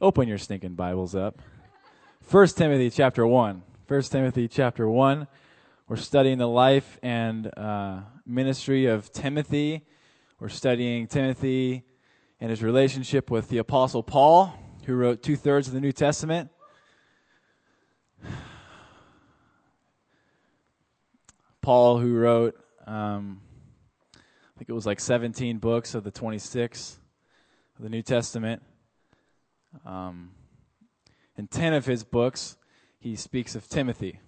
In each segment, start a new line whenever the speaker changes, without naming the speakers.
Open your stinking Bibles up. 1 Timothy chapter 1. 1 Timothy chapter 1. We're studying the life and uh, ministry of Timothy. We're studying Timothy and his relationship with the Apostle Paul, who wrote two thirds of the New Testament. Paul, who wrote, um, I think it was like 17 books of the 26 of the New Testament. Um, in 10 of his books, he speaks of Timothy.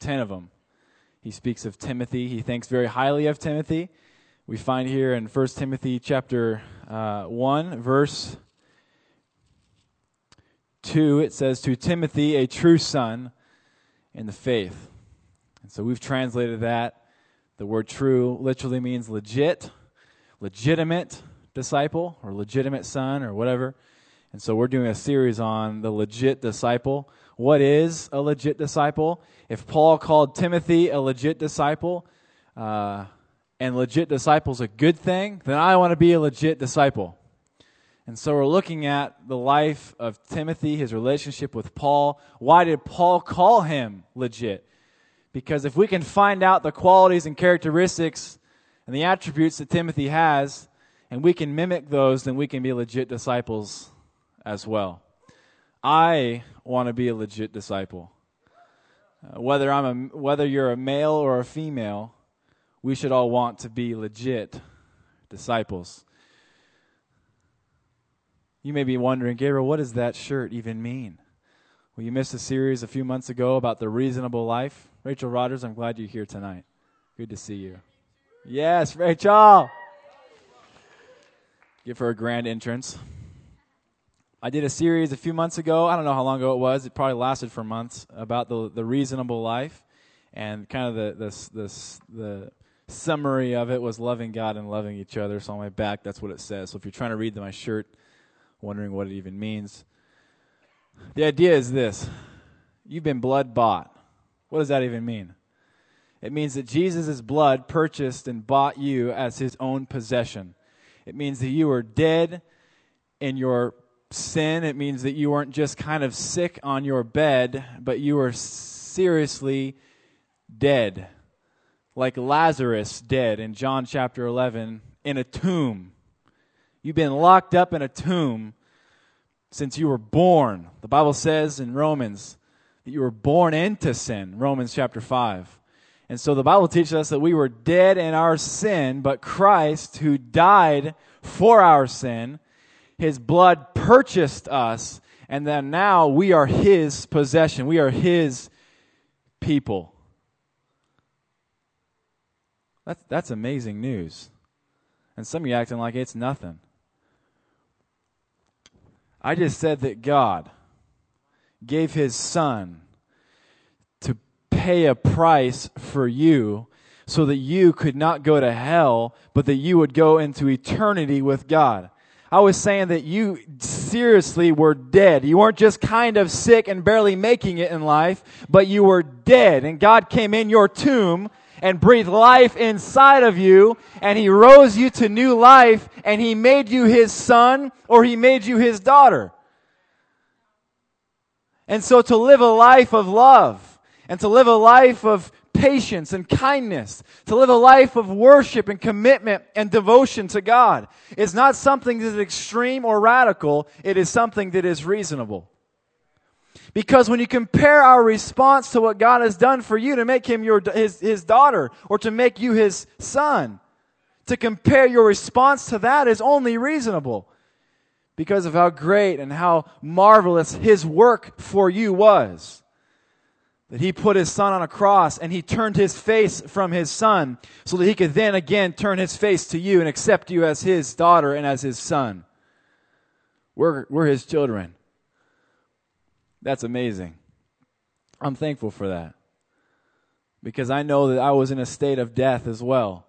10 of them. He speaks of Timothy. He thinks very highly of Timothy. We find here in 1 Timothy chapter uh, 1, verse 2, it says, To Timothy, a true son in the faith. And so we've translated that. The word true literally means legit, legitimate disciple, or legitimate son, or whatever. And so we're doing a series on the legit disciple. What is a legit disciple? If Paul called Timothy a legit disciple, uh, and legit disciple's a good thing, then I want to be a legit disciple. And so we're looking at the life of Timothy, his relationship with Paul. Why did Paul call him legit? Because if we can find out the qualities and characteristics and the attributes that Timothy has, and we can mimic those, then we can be legit disciples as well. I want to be a legit disciple. Uh, whether I'm a, whether you're a male or a female, we should all want to be legit disciples. You may be wondering, Gabriel, what does that shirt even mean? Well, you missed a series a few months ago about the reasonable life. Rachel Rogers, I'm glad you're here tonight. Good to see you. Yes, Rachel. Give her a grand entrance. I did a series a few months ago. I don't know how long ago it was. It probably lasted for months about the the reasonable life, and kind of the the the, summary of it was loving God and loving each other. So on my back, that's what it says. So if you're trying to read my shirt, wondering what it even means, the idea is this: you've been blood bought. What does that even mean? It means that Jesus' blood purchased and bought you as his own possession. It means that you are dead in your sin, it means that you weren't just kind of sick on your bed, but you were seriously dead. Like Lazarus dead in John chapter 11 in a tomb. You've been locked up in a tomb since you were born. The Bible says in Romans that you were born into sin, Romans chapter 5. And so the Bible teaches us that we were dead in our sin, but Christ, who died for our sin, his blood purchased us, and then now we are His possession. We are His people. That's, that's amazing news. And some of you acting like it's nothing. I just said that God gave His Son to pay a price for you so that you could not go to hell, but that you would go into eternity with God. I was saying that you seriously were dead. You weren't just kind of sick and barely making it in life, but you were dead. And God came in your tomb and breathed life inside of you, and He rose you to new life, and He made you His son or He made you His daughter. And so to live a life of love and to live a life of patience and kindness, to live a life of worship and commitment and devotion to God. is not something that is extreme or radical, it is something that is reasonable. Because when you compare our response to what God has done for you to make him your, his, his daughter or to make you his son, to compare your response to that is only reasonable because of how great and how marvelous his work for you was that he put his son on a cross and he turned his face from his son so that he could then again turn his face to you and accept you as his daughter and as his son. We're, we're his children. That's amazing. I'm thankful for that. Because I know that I was in a state of death as well.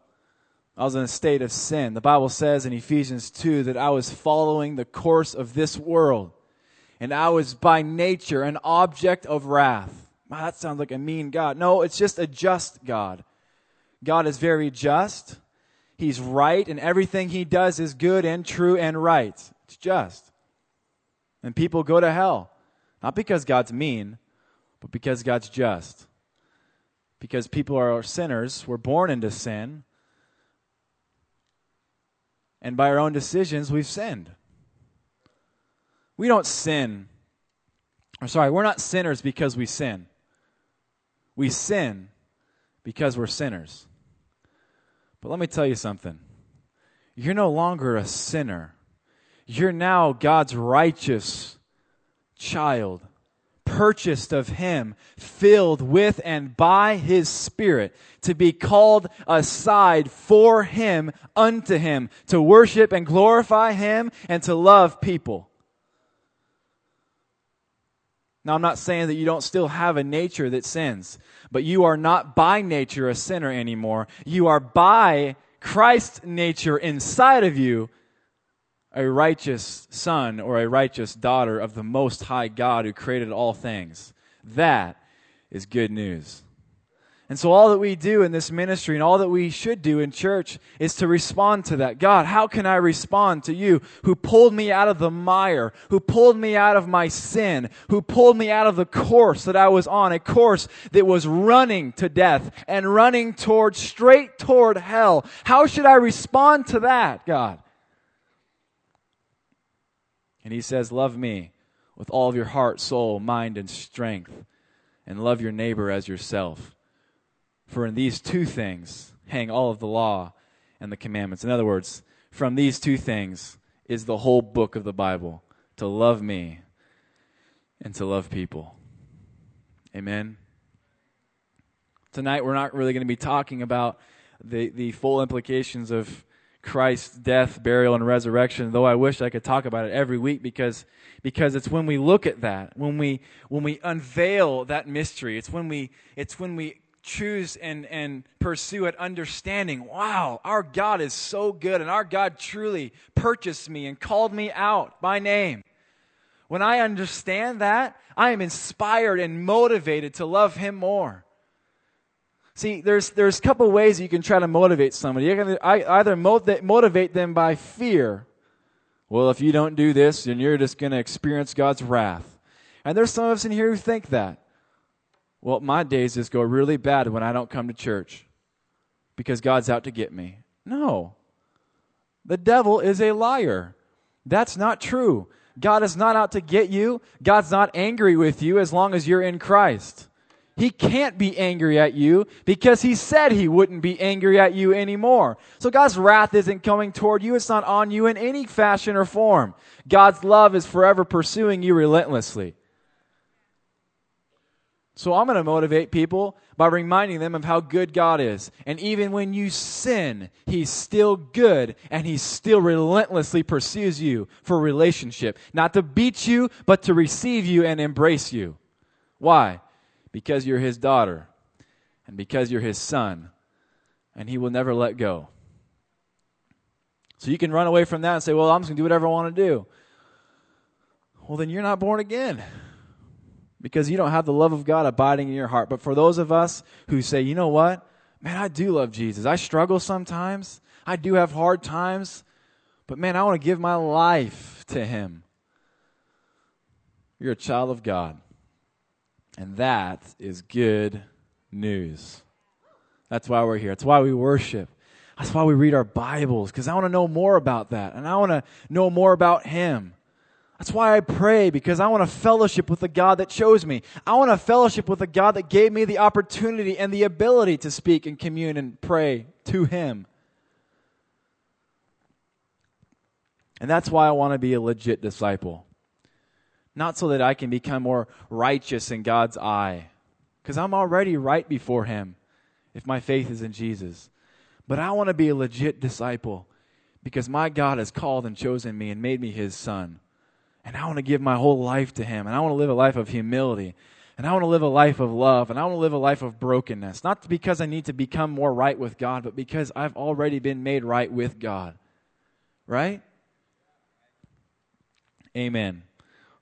I was in a state of sin. The Bible says in Ephesians 2 that I was following the course of this world. And I was by nature an object of wrath that sounds like a mean God. No, it's just a just God. God is very just. He's right, and everything he does is good and true and right. It's just. And people go to hell. Not because God's mean, but because God's just. Because people are sinners, we're born into sin. And by our own decisions, we've sinned. We don't sin. Or sorry, we're not sinners because we sin. We sin because we're sinners. But let me tell you something. You're no longer a sinner. You're now God's righteous child, purchased of Him, filled with and by His Spirit, to be called aside for Him, unto Him, to worship and glorify Him, and to love people. Now, I'm not saying that you don't still have a nature that sins, but you are not by nature a sinner anymore. You are by Christ's nature inside of you a righteous son or a righteous daughter of the Most High God who created all things. That is good news. And so, all that we do in this ministry and all that we should do in church is to respond to that. God, how can I respond to you who pulled me out of the mire, who pulled me out of my sin, who pulled me out of the course that I was on, a course that was running to death and running toward, straight toward hell? How should I respond to that, God? And he says, Love me with all of your heart, soul, mind, and strength, and love your neighbor as yourself. For in these two things hang all of the law and the commandments. In other words, from these two things is the whole book of the Bible to love me and to love people. Amen. Tonight, we're not really going to be talking about the, the full implications of Christ's death, burial, and resurrection, though I wish I could talk about it every week because, because it's when we look at that, when we, when we unveil that mystery, it's when we, it's when we choose and, and pursue it, understanding, wow, our God is so good and our God truly purchased me and called me out by name. When I understand that, I am inspired and motivated to love Him more. See, there's, there's a couple ways you can try to motivate somebody. You can either motivate them by fear. Well, if you don't do this, then you're just going to experience God's wrath. And there's some of us in here who think that. Well, my days just go really bad when I don't come to church because God's out to get me. No. The devil is a liar. That's not true. God is not out to get you. God's not angry with you as long as you're in Christ. He can't be angry at you because he said he wouldn't be angry at you anymore. So God's wrath isn't coming toward you. It's not on you in any fashion or form. God's love is forever pursuing you relentlessly. So I'm going to motivate people by reminding them of how good God is. And even when you sin, He's still good and He still relentlessly pursues you for relationship. Not to beat you, but to receive you and embrace you. Why? Because you're His daughter and because you're His son. And He will never let go. So you can run away from that and say, well, I'm just going to do whatever I want to do. Well, then you're not born again because you don't have the love of God abiding in your heart. But for those of us who say, you know what? Man, I do love Jesus. I struggle sometimes. I do have hard times. But man, I want to give my life to Him. You're a child of God. And that is good news. That's why we're here. That's why we worship. That's why we read our Bibles, because I want to know more about that. And I want to know more about Him. That's why I pray because I want to fellowship with the God that chose me. I want to fellowship with the God that gave me the opportunity and the ability to speak and commune and pray to Him. And that's why I want to be a legit disciple. Not so that I can become more righteous in God's eye, because I'm already right before Him if my faith is in Jesus. But I want to be a legit disciple because my God has called and chosen me and made me His son. And I want to give my whole life to Him. And I want to live a life of humility. And I want to live a life of love. And I want to live a life of brokenness. Not because I need to become more right with God, but because I've already been made right with God. Right? Amen.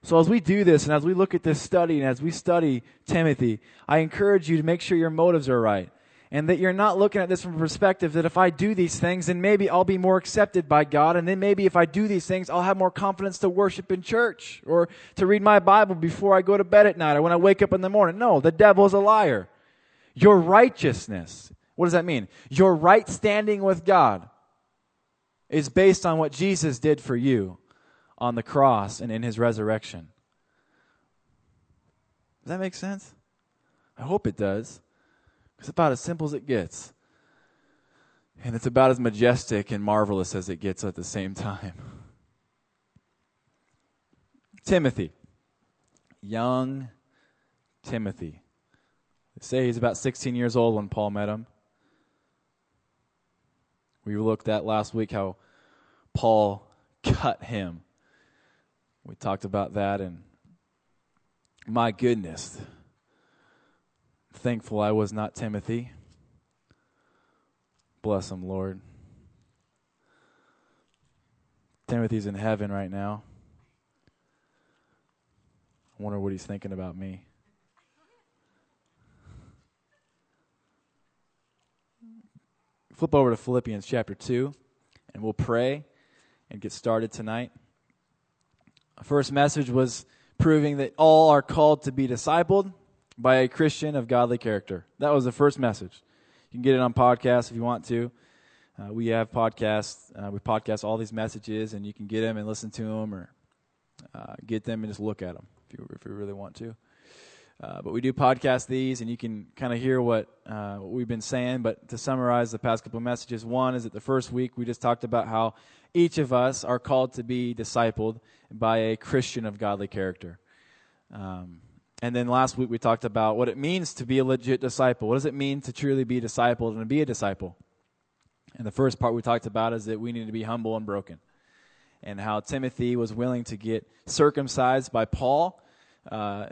So, as we do this and as we look at this study and as we study Timothy, I encourage you to make sure your motives are right. And that you're not looking at this from a perspective that if I do these things, then maybe I'll be more accepted by God, and then maybe if I do these things, I'll have more confidence to worship in church or to read my Bible before I go to bed at night or when I wake up in the morning. No, the devil is a liar. Your righteousness, what does that mean? Your right standing with God is based on what Jesus did for you on the cross and in his resurrection. Does that make sense? I hope it does. It's about as simple as it gets. And it's about as majestic and marvelous as it gets at the same time. Timothy. Young Timothy. They say he's about 16 years old when Paul met him. We looked at last week how Paul cut him. We talked about that, and my goodness, thankful I was not Timothy. Bless him, Lord. Timothy's in heaven right now. I wonder what he's thinking about me. Flip over to Philippians chapter 2, and we'll pray and get started tonight. Our first message was proving that all are called to be discipled by a Christian of godly character. That was the first message. You can get it on podcast if you want to. Uh, we have podcasts. Uh, we podcast all these messages, and you can get them and listen to them, or uh, get them and just look at them if you if you really want to. Uh, but we do podcast these, and you can kind of hear what, uh, what we've been saying. But to summarize the past couple messages, one is that the first week we just talked about how each of us are called to be discipled by a Christian of godly character. Um, and then last week we talked about what it means to be a legit disciple. What does it mean to truly be discipled and to be a disciple? And the first part we talked about is that we need to be humble and broken. And how Timothy was willing to get circumcised by Paul. Uh,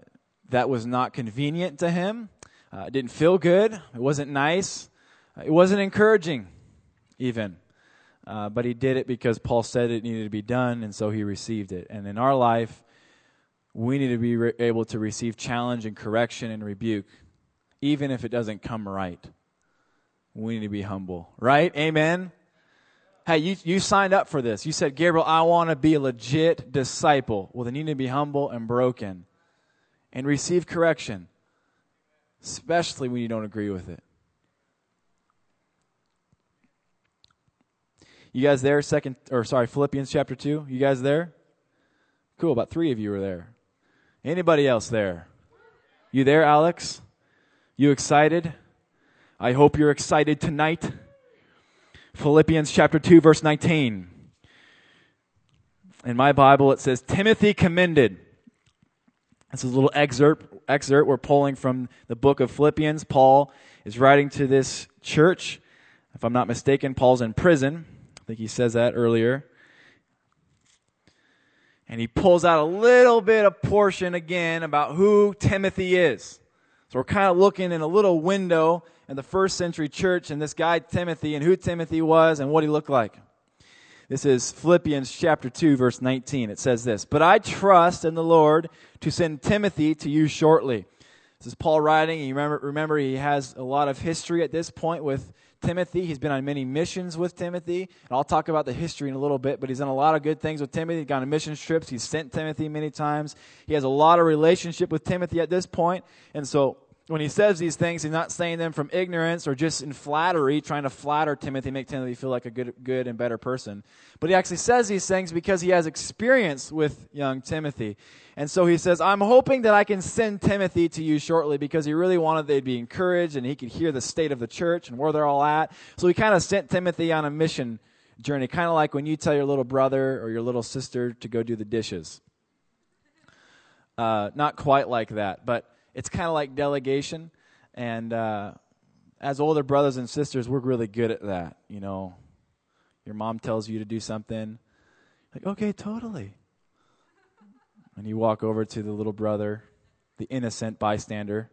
that was not convenient to him. Uh, it didn't feel good. It wasn't nice. Uh, it wasn't encouraging, even. Uh, but he did it because Paul said it needed to be done, and so he received it. And in our life, we need to be re- able to receive challenge and correction and rebuke, even if it doesn't come right. We need to be humble, right? Amen. Hey, you, you signed up for this. You said, Gabriel, I want to be a legit disciple. Well, then you need to be humble and broken and receive correction, especially when you don't agree with it. You guys there? Second, or sorry, Philippians chapter 2. You guys there? Cool. About three of you are there. Anybody else there? You there, Alex? You excited? I hope you're excited tonight. Philippians chapter 2, verse 19. In my Bible, it says, Timothy commended. This is a little excerpt, excerpt we're pulling from the book of Philippians. Paul is writing to this church. If I'm not mistaken, Paul's in prison. I think he says that earlier and he pulls out a little bit of portion again about who Timothy is. So we're kind of looking in a little window in the first century church and this guy Timothy and who Timothy was and what he looked like. This is Philippians chapter 2 verse 19. It says this, "But I trust in the Lord to send Timothy to you shortly." This is Paul writing. You remember, remember he has a lot of history at this point with Timothy. He's been on many missions with Timothy. And I'll talk about the history in a little bit, but he's done a lot of good things with Timothy. He's gone on mission trips. He's sent Timothy many times. He has a lot of relationship with Timothy at this point. And so when he says these things, he's not saying them from ignorance or just in flattery, trying to flatter Timothy, make Timothy feel like a good, good and better person. But he actually says these things because he has experience with young Timothy. And so he says, I'm hoping that I can send Timothy to you shortly because he really wanted they'd be encouraged and he could hear the state of the church and where they're all at. So he kind of sent Timothy on a mission journey, kind of like when you tell your little brother or your little sister to go do the dishes. Uh, not quite like that, but it's kind of like delegation. And uh, as older brothers and sisters, we're really good at that. You know, your mom tells you to do something, like, okay, totally and you walk over to the little brother, the innocent bystander,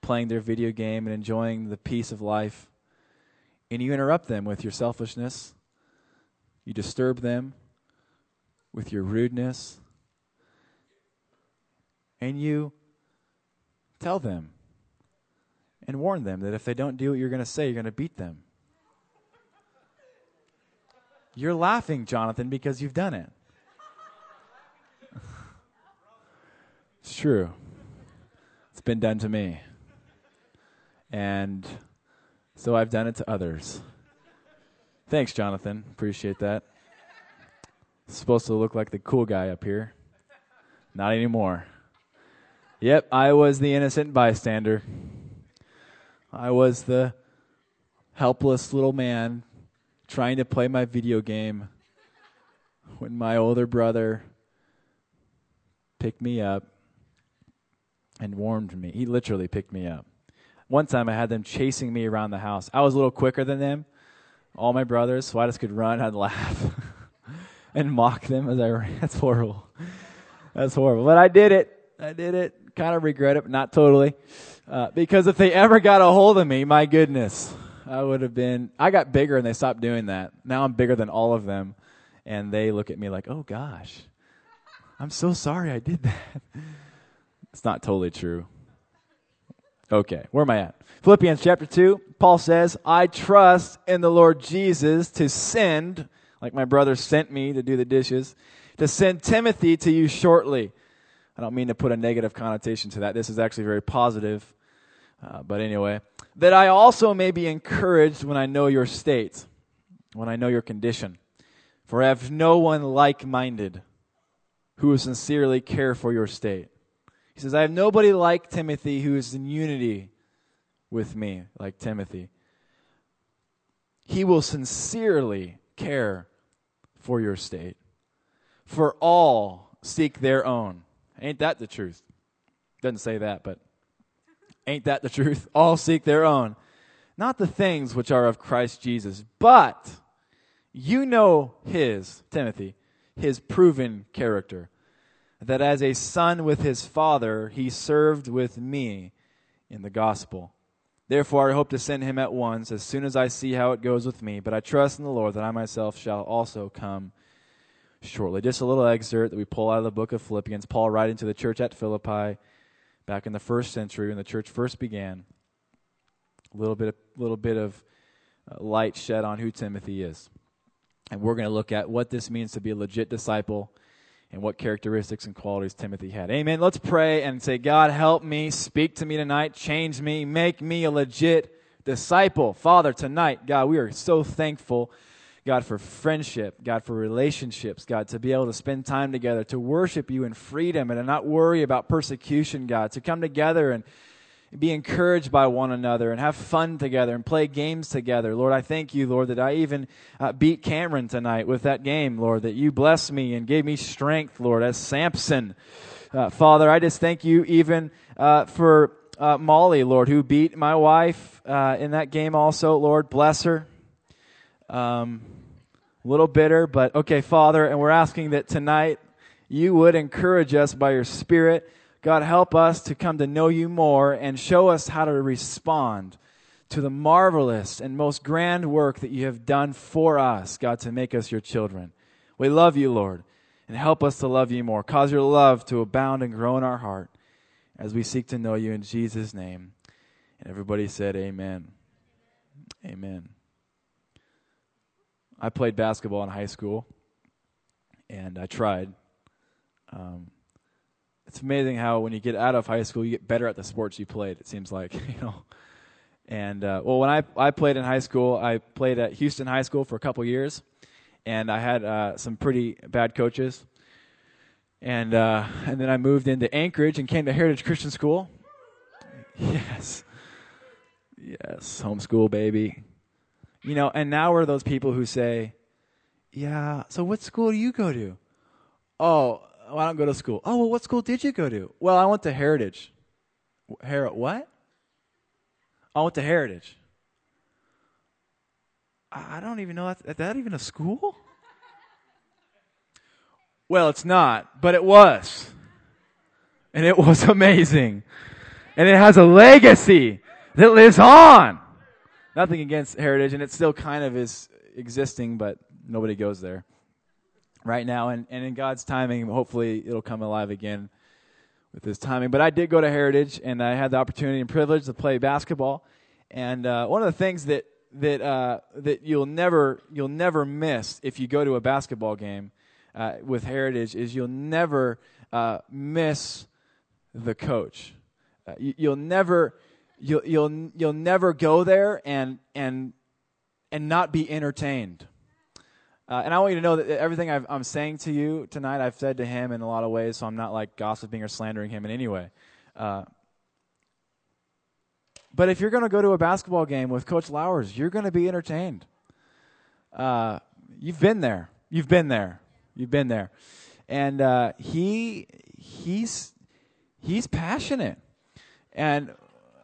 playing their video game and enjoying the peace of life, and you interrupt them with your selfishness. You disturb them with your rudeness, and you tell them and warn them that if they don't do what you're going to say, you're going to beat them. You're laughing, Jonathan, because you've done it. it's true. It's been done to me. And so I've done it to others. Thanks, Jonathan. Appreciate that. Supposed to look like the cool guy up here. Not anymore. Yep, I was the innocent bystander. I was the helpless little man trying to play my video game when my older brother picked me up and warmed me. He literally picked me up. One time I had them chasing me around the house. I was a little quicker than them, all my brothers, so I just could run. I'd laugh and mock them as I ran. That's horrible. That's horrible. But I did it. I did it. Kind of regret it, but not totally. Uh, because if they ever got a hold of me, my goodness, I would have been. I got bigger and they stopped doing that. Now I'm bigger than all of them. And they look at me like, oh gosh, I'm so sorry I did that. It's not totally true. Okay, where am I at? Philippians chapter 2, Paul says, I trust in the Lord Jesus to send, like my brother sent me to do the dishes, to send Timothy to you shortly. I don't mean to put a negative connotation to that. This is actually very positive. Uh, but anyway, that I also may be encouraged when I know your state, when I know your condition. For I have no one like minded who will sincerely care for your state. He says, I have nobody like Timothy who is in unity with me, like Timothy. He will sincerely care for your state. For all seek their own. Ain't that the truth? Doesn't say that, but ain't that the truth? All seek their own. Not the things which are of Christ Jesus, but you know his, Timothy, his proven character. That as a son with his father, he served with me in the gospel. Therefore, I hope to send him at once, as soon as I see how it goes with me. But I trust in the Lord that I myself shall also come shortly. Just a little excerpt that we pull out of the book of Philippians. Paul writing to the church at Philippi back in the first century when the church first began. A little bit, a little bit of uh, light shed on who Timothy is. And we're going to look at what this means to be a legit disciple and what characteristics and qualities Timothy had. Amen. Let's pray and say, God, help me, speak to me tonight, change me, make me a legit disciple. Father, tonight, God, we are so thankful God, for friendship, God, for relationships, God, to be able to spend time together, to worship you in freedom and to not worry about persecution, God, to come together and be encouraged by one another and have fun together and play games together. Lord, I thank you, Lord, that I even uh, beat Cameron tonight with that game, Lord, that you blessed me and gave me strength, Lord, as Samson. Uh, Father, I just thank you even uh, for uh, Molly, Lord, who beat my wife uh, in that game also. Lord, bless her. Um, a little bitter, but okay, Father, and we're asking that tonight you would encourage us by your Spirit. God, help us to come to know you more and show us how to respond to the marvelous and most grand work that you have done for us, God, to make us your children. We love you, Lord, and help us to love you more. Cause your love to abound and grow in our heart as we seek to know you in Jesus' name. And everybody said, Amen. Amen. I played basketball in high school, and I tried. Um, it's amazing how when you get out of high school, you get better at the sports you played. It seems like you know. And uh, well, when I I played in high school, I played at Houston High School for a couple years, and I had uh, some pretty bad coaches. And uh, and then I moved into Anchorage and came to Heritage Christian School. Yes, yes, homeschool baby. You know, and now we're those people who say, Yeah, so what school do you go to? Oh, I don't go to school. Oh, well, what school did you go to? Well, I went to Heritage. Her- what? I went to Heritage. I don't even know. Is that even a school? Well, it's not, but it was. And it was amazing. And it has a legacy that lives on nothing against heritage, and it still kind of is existing, but nobody goes there right now. And, and in God's timing, hopefully it'll come alive again with his timing. But I did go to Heritage, and I had the opportunity and privilege to play basketball. And uh, one of the things that that uh, that you'll never you'll never miss if you go to a basketball game uh, with Heritage is you'll never uh, miss the coach. Uh, you, will never you'll you'll you'll never go there and and and not be entertained. Uh, and I want you to know that everything i am saying to you tonight, I've said to him in a lot of ways, so I'm not like gossiping or slandering him in any way. Uh, but if you're going to go to a basketball game with Coach Lowers, you're going to be entertained. Uh, you've been there. You've been there. You've been there. And uh, he he's he's passionate. And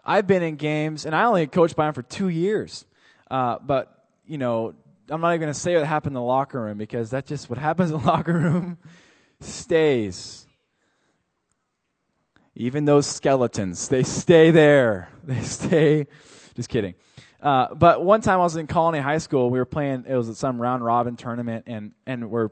I've been in games, and I only coached by him for two years. Uh, but you know, I'm not even going to say what happened in the locker room because that's just what happens in the locker room stays. Even those skeletons, they stay there. They stay. Just kidding. Uh, but one time I was in Colony High School. We were playing. It was at some round robin tournament, and and we're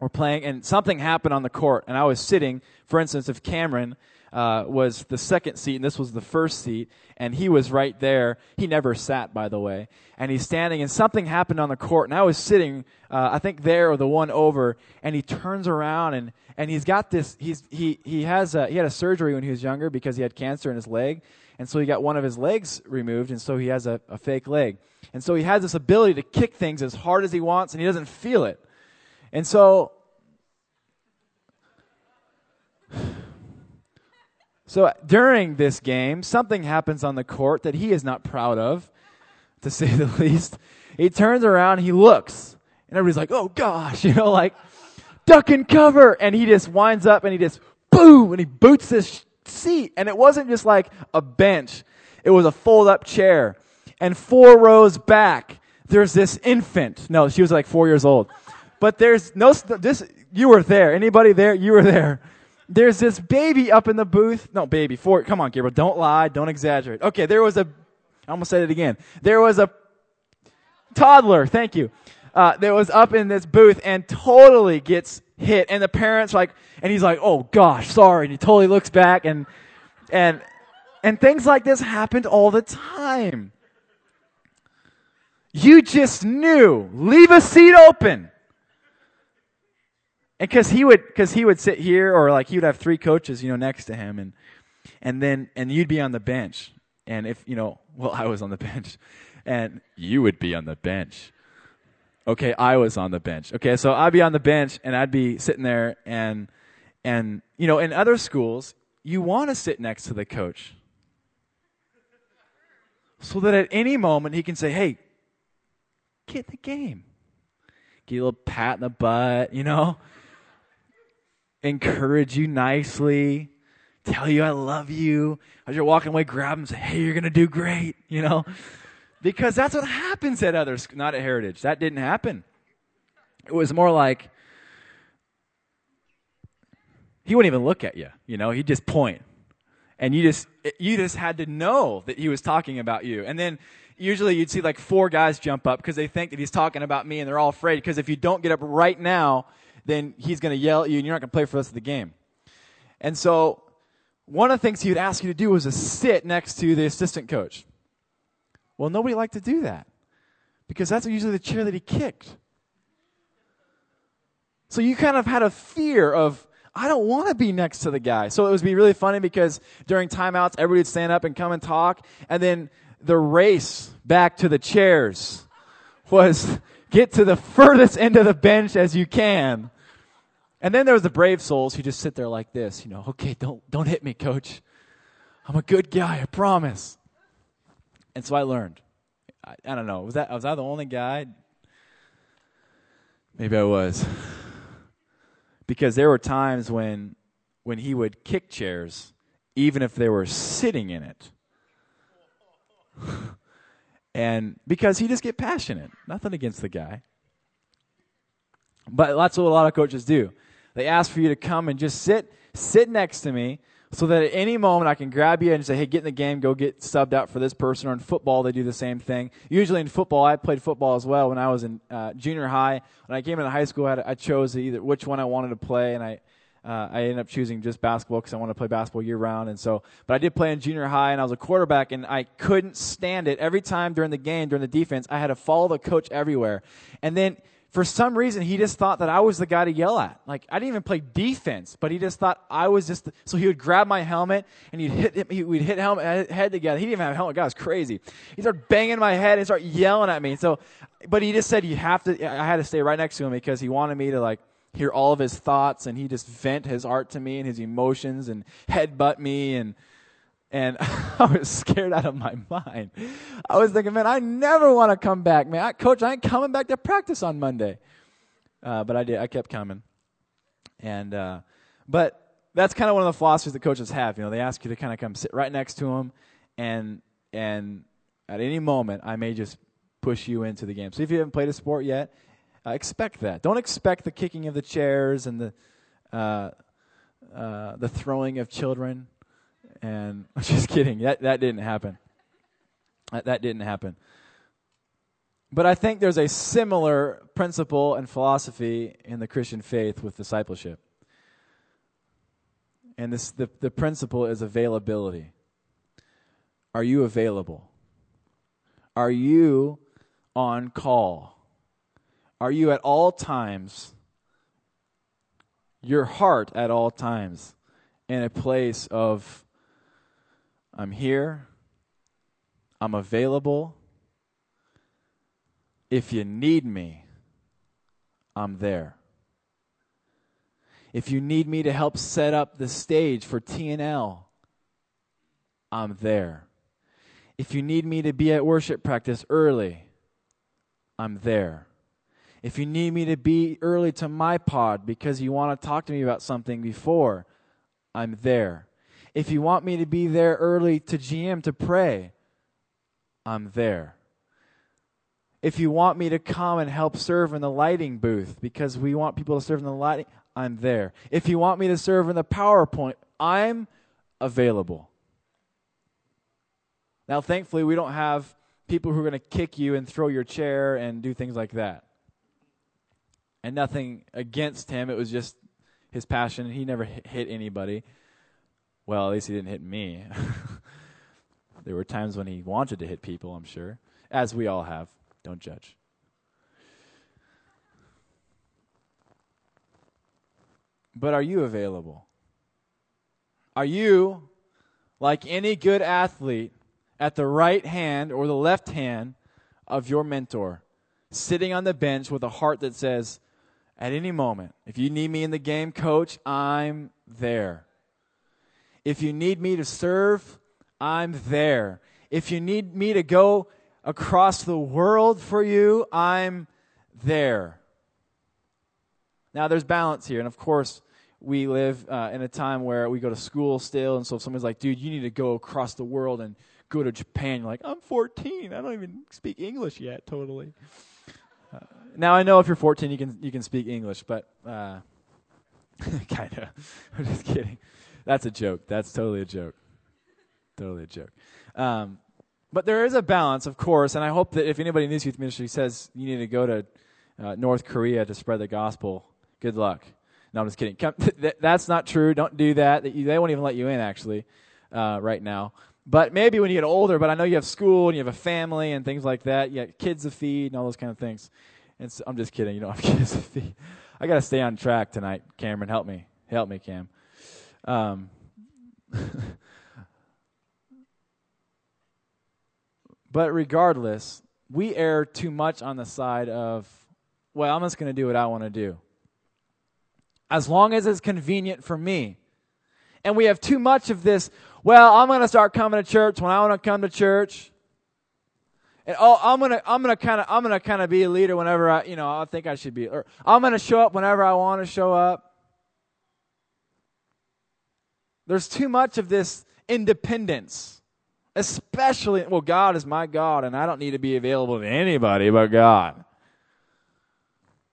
we're playing, and something happened on the court, and I was sitting. For instance, if Cameron uh, was the second seat, and this was the first seat, and he was right there. He never sat, by the way. And he's standing, and something happened on the court, and I was sitting, uh, I think there or the one over, and he turns around, and, and he's got this, he's, he, he, has a, he had a surgery when he was younger because he had cancer in his leg, and so he got one of his legs removed, and so he has a, a fake leg. And so he has this ability to kick things as hard as he wants, and he doesn't feel it. And so So during this game, something happens on the court that he is not proud of, to say the least. He turns around, he looks, and everybody's like, oh gosh, you know, like, duck and cover. And he just winds up and he just, boom, and he boots this seat. And it wasn't just like a bench, it was a fold up chair. And four rows back, there's this infant. No, she was like four years old. But there's no, this, you were there. Anybody there? You were there there's this baby up in the booth. No, baby, four. Come on, Gabriel. Don't lie. Don't exaggerate. Okay, there was a, I almost said it again. There was a toddler. Thank you. Uh, that was up in this booth and totally gets hit. And the parents like, and he's like, oh gosh, sorry. And he totally looks back and, and, and things like this happened all the time. You just knew. Leave a seat open. And cause he would, cause he would sit here or like he would have three coaches, you know, next to him and, and then, and you'd be on the bench. And if, you know, well, I was on the bench and you would be on the bench. Okay. I was on the bench. Okay. So I'd be on the bench and I'd be sitting there and, and, you know, in other schools, you want to sit next to the coach so that at any moment he can say, Hey, get the game. Get a little pat in the butt, you know? Encourage you nicely, tell you I love you. As you're walking away, grab them say, hey, you're going to do great, you know? Because that's what happens at others, not at Heritage. That didn't happen. It was more like, he wouldn't even look at you, you know? He'd just point. And you just, you just had to know that he was talking about you. And then usually you'd see like four guys jump up because they think that he's talking about me and they're all afraid. Because if you don't get up right now, then he's going to yell at you and you're not going to play for the rest of the game. And so one of the things he would ask you to do was to sit next to the assistant coach. Well, nobody liked to do that because that's usually the chair that he kicked. So you kind of had a fear of, I don't want to be next to the guy. So it would be really funny because during timeouts, everybody would stand up and come and talk. And then the race back to the chairs was get to the furthest end of the bench as you can. And then there was the brave souls who just sit there like this, you know, okay, don't, don't hit me, coach. I'm a good guy, I promise. And so I learned. I, I don't know, was that, was I the only guy? Maybe I was. Because there were times when, when he would kick chairs, even if they were sitting in it. and because he just get passionate. Nothing against the guy. But that's what a lot of coaches do. They ask for you to come and just sit, sit next to me so that at any moment I can grab you and say, hey, get in the game, go get subbed out for this person. Or in football, they do the same thing. Usually in football, I played football as well when I was in uh, junior high. When I came into high school, I, had, I chose either which one I wanted to play, and I, uh, I ended up choosing just basketball because I want to play basketball year round. And so, but I did play in junior high, and I was a quarterback, and I couldn't stand it. Every time during the game, during the defense, I had to follow the coach everywhere. And then for some reason, he just thought that I was the guy to yell at. Like I didn't even play defense, but he just thought I was just. The, so he would grab my helmet and he'd hit. He, we'd hit helmet uh, head together. He didn't even have a helmet. God was crazy. He started banging my head and start yelling at me. So, but he just said you have to. I had to stay right next to him because he wanted me to like hear all of his thoughts and he just vent his art to me and his emotions and headbutt me and and I was scared out of my mind. I was thinking, man, I never want to come back, man. I, Coach, I ain't coming back to practice on Monday. Uh, but I did. I kept coming. And uh, but that's kind of one of the philosophies that coaches have. You know, they ask you to kind of come sit right next to them, and and at any moment, I may just push you into the game. So if you haven't played a sport yet, uh, expect that. Don't expect the kicking of the chairs and the uh, uh, the throwing of children. And I'm just kidding. That that didn't happen. That, that didn't happen. But I think there's a similar principle and philosophy in the Christian faith with discipleship. And this, the, the principle is availability. Are you available? Are you on call? Are you at all times, your heart at all times, in a place of, I'm here, I'm available. If you need me, I'm there. If you need me to help set up the stage for TNL, I'm there. If you need me to be at worship practice early, I'm there. If you need me to be early to my pod because you want to talk to me about something before, I'm there. If you want me to be there early to GM to pray, I'm there. If you want me to come and help serve in the lighting booth because we want people to serve in the lighting, I'm there. If you want me to serve in the PowerPoint, I'm available. Now, thankfully, we don't have people who are going to kick you and throw your chair and do things like that and nothing against him. It was just his passion. He never hit anybody. Well, at least he didn't hit me. there were times when he wanted to hit people, I'm sure, as we all have. Don't judge. But are you available? Are you, like any good athlete, at the right hand or the left hand of your mentor, sitting on the bench with a heart that says, at any moment. If you need me in the game, coach, I'm there. If you need me to serve, I'm there. If you need me to go across the world for you, I'm there. Now, there's balance here. And of course, we live uh, in a time where we go to school still. And so if somebody's like, dude, you need to go across the world and go to Japan, you're like, I'm 14. I don't even speak English yet, totally. Uh, now I know if you're 14, you can you can speak English, but uh, kind of. I'm just kidding. That's a joke. That's totally a joke. Totally a joke. Um, but there is a balance, of course, and I hope that if anybody in this youth ministry says you need to go to uh, North Korea to spread the gospel, good luck. No, I'm just kidding. Come, th- that's not true. Don't do that. They won't even let you in, actually, uh, right now. But maybe when you get older, but I know you have school and you have a family and things like that. You have kids to feed and all those kind of things. And so, I'm just kidding. You don't have kids to feed. I got to stay on track tonight. Cameron, help me. Help me, Cam. Um, but regardless, we err too much on the side of, well, I'm just going to do what I want to do. As long as it's convenient for me. And we have too much of this, well, I'm going to start coming to church when I want to come to church. And oh, I'm gonna, I'm gonna kind of, I'm gonna kind of be a leader whenever I, you know, I think I should be, or I'm gonna show up whenever I want to show up. There's too much of this independence, especially, well, God is my God, and I don't need to be available to anybody but God.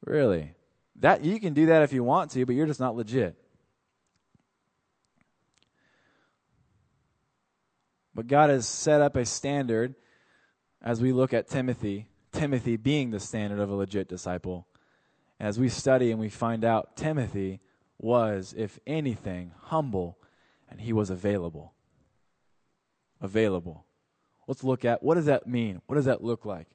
Really, that you can do that if you want to, but you're just not legit. But God has set up a standard as we look at Timothy, Timothy being the standard of a legit disciple. As we study and we find out Timothy was, if anything, humble and he was available. Available. Let's look at what does that mean? What does that look like?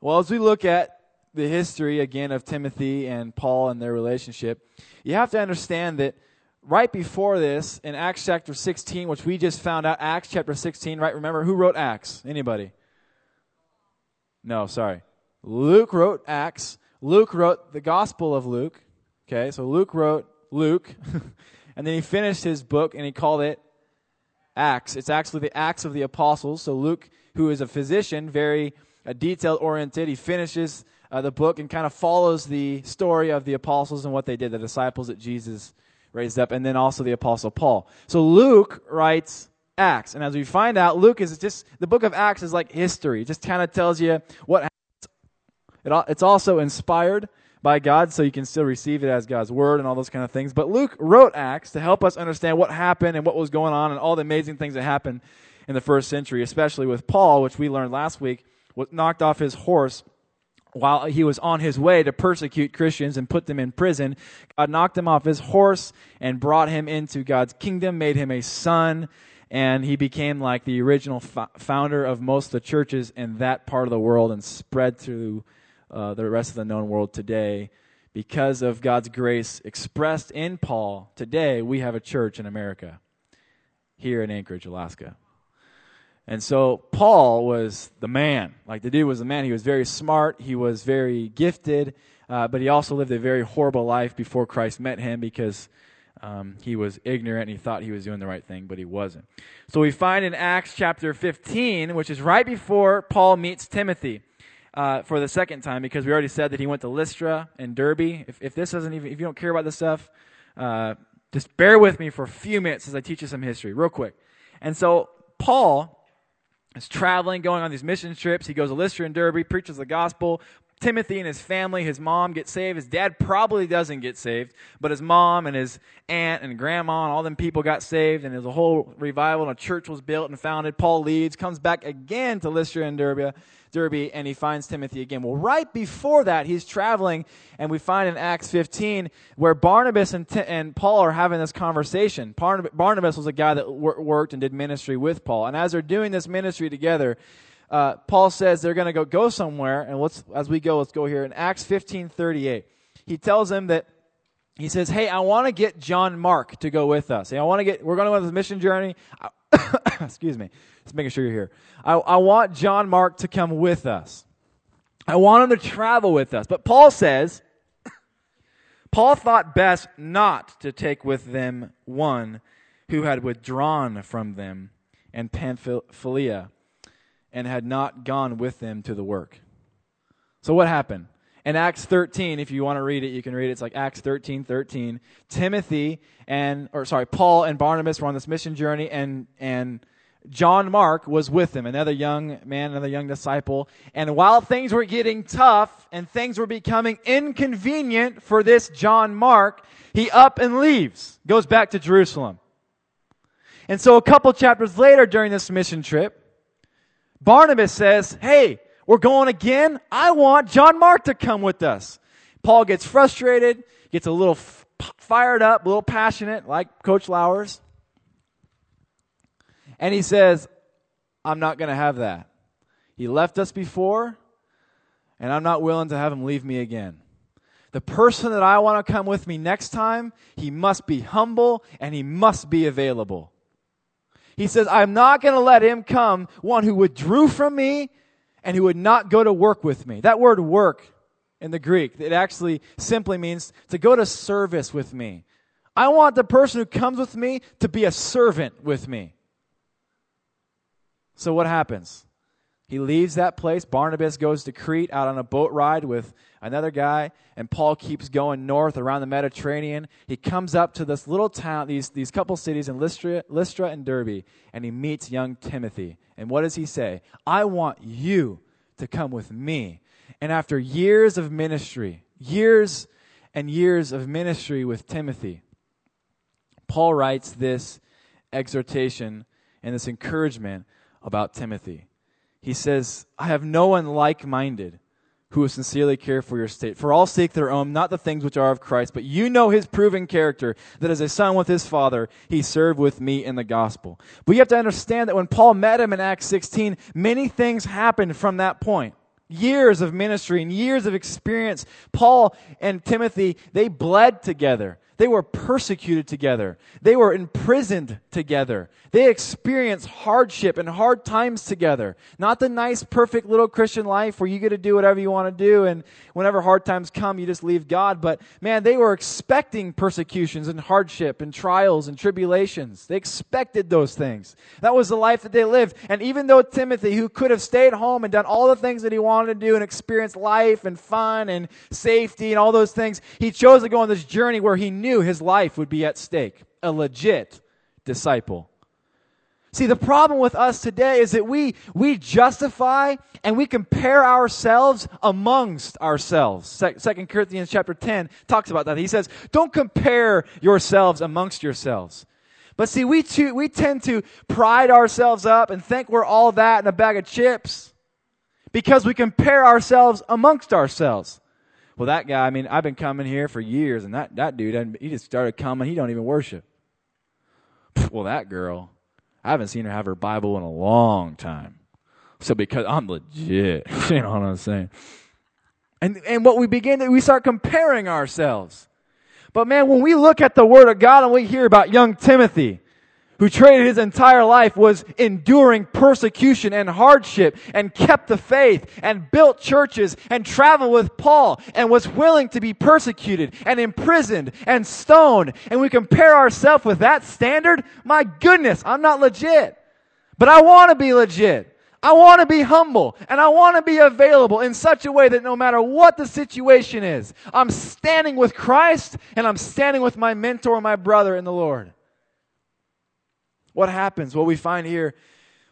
Well, as we look at the history again of Timothy and Paul and their relationship, you have to understand that right before this, in Acts chapter 16, which we just found out, Acts chapter 16, right? Remember who wrote Acts? Anybody? No, sorry. Luke wrote Acts. Luke wrote the Gospel of Luke. Okay, so Luke wrote Luke, and then he finished his book and he called it Acts. It's actually the Acts of the Apostles. So Luke, who is a physician, very uh, detail oriented, he finishes uh, the book and kind of follows the story of the apostles and what they did, the disciples that Jesus raised up, and then also the apostle Paul. So Luke writes Acts, and as we find out, Luke is just the book of Acts is like history. It just kind of tells you what. It, it's also inspired by God, so you can still receive it as God's word and all those kind of things. But Luke wrote Acts to help us understand what happened and what was going on and all the amazing things that happened in the first century, especially with Paul, which we learned last week, was knocked off his horse while he was on his way to persecute Christians and put them in prison. God knocked him off his horse and brought him into God's kingdom, made him a son, and he became like the original founder of most of the churches in that part of the world and spread through uh, the rest of the known world today. Because of God's grace expressed in Paul, today we have a church in America, here in Anchorage, Alaska. And so Paul was the man. Like the dude was the man. He was very smart. He was very gifted. Uh, but he also lived a very horrible life before Christ met him because um, he was ignorant and he thought he was doing the right thing, but he wasn't. So we find in Acts chapter 15, which is right before Paul meets Timothy. Uh, for the second time, because we already said that he went to Lystra and Derbe. If, if this doesn't even, if you don't care about this stuff, uh, just bear with me for a few minutes as I teach you some history, real quick. And so Paul is traveling, going on these mission trips. He goes to Lystra and Derbe, preaches the gospel. Timothy and his family, his mom get saved. His dad probably doesn't get saved, but his mom and his aunt and grandma and all them people got saved, and there's a whole revival and a church was built and founded. Paul leads, comes back again to Lystra and Derbe, Derbe, and he finds Timothy again. Well, right before that, he's traveling, and we find in Acts 15 where Barnabas and, T- and Paul are having this conversation. Barnabas was a guy that wor- worked and did ministry with Paul, and as they're doing this ministry together, uh, Paul says they're going to go go somewhere, and let's as we go, let's go here in Acts 15:38. He tells them that he says, "Hey, I want to get John Mark to go with us. I want to get. We're going on this mission journey. excuse me. Just making sure you're here. I, I want John Mark to come with us. I want him to travel with us. But Paul says, Paul thought best not to take with them one who had withdrawn from them and Pamphylia and had not gone with them to the work. So what happened? In Acts 13, if you want to read it, you can read it. It's like Acts 13, 13. Timothy and, or sorry, Paul and Barnabas were on this mission journey and, and John Mark was with them, another young man, another young disciple. And while things were getting tough and things were becoming inconvenient for this John Mark, he up and leaves, goes back to Jerusalem. And so a couple chapters later during this mission trip, Barnabas says, Hey, we're going again. I want John Mark to come with us. Paul gets frustrated, gets a little f- fired up, a little passionate, like Coach Lowers. And he says, I'm not going to have that. He left us before, and I'm not willing to have him leave me again. The person that I want to come with me next time, he must be humble and he must be available. He says, I'm not going to let him come, one who withdrew from me and who would not go to work with me. That word work in the Greek, it actually simply means to go to service with me. I want the person who comes with me to be a servant with me. So what happens? He leaves that place. Barnabas goes to Crete out on a boat ride with another guy, and Paul keeps going north around the Mediterranean. He comes up to this little town, these, these couple cities in Lystra, Lystra and Derbe, and he meets young Timothy. And what does he say? I want you to come with me. And after years of ministry, years and years of ministry with Timothy, Paul writes this exhortation and this encouragement about Timothy he says, I have no one like minded who will sincerely care for your state. For all seek their own, not the things which are of Christ, but you know his proven character, that as a son with his father, he served with me in the gospel. But you have to understand that when Paul met him in Acts 16, many things happened from that point. Years of ministry and years of experience. Paul and Timothy, they bled together. They were persecuted together. They were imprisoned together. They experienced hardship and hard times together. Not the nice, perfect little Christian life where you get to do whatever you want to do and whenever hard times come, you just leave God. But man, they were expecting persecutions and hardship and trials and tribulations. They expected those things. That was the life that they lived. And even though Timothy, who could have stayed home and done all the things that he wanted to do and experienced life and fun and safety and all those things, he chose to go on this journey where he knew knew his life would be at stake. A legit disciple. See, the problem with us today is that we, we justify and we compare ourselves amongst ourselves. Second Corinthians chapter 10 talks about that. He says, don't compare yourselves amongst yourselves. But see, we, too, we tend to pride ourselves up and think we're all that in a bag of chips because we compare ourselves amongst ourselves. Well, that guy, I mean, I've been coming here for years, and that, that dude, he just started coming. He don't even worship. Well, that girl, I haven't seen her have her Bible in a long time. So because I'm legit, you know what I'm saying? And, and what we begin to, we start comparing ourselves. But man, when we look at the Word of God and we hear about young Timothy, who traded his entire life was enduring persecution and hardship and kept the faith and built churches and traveled with Paul and was willing to be persecuted and imprisoned and stoned. And we compare ourselves with that standard. My goodness, I'm not legit. But I want to be legit. I want to be humble and I want to be available in such a way that no matter what the situation is, I'm standing with Christ and I'm standing with my mentor, my brother in the Lord. What happens? Well, we find here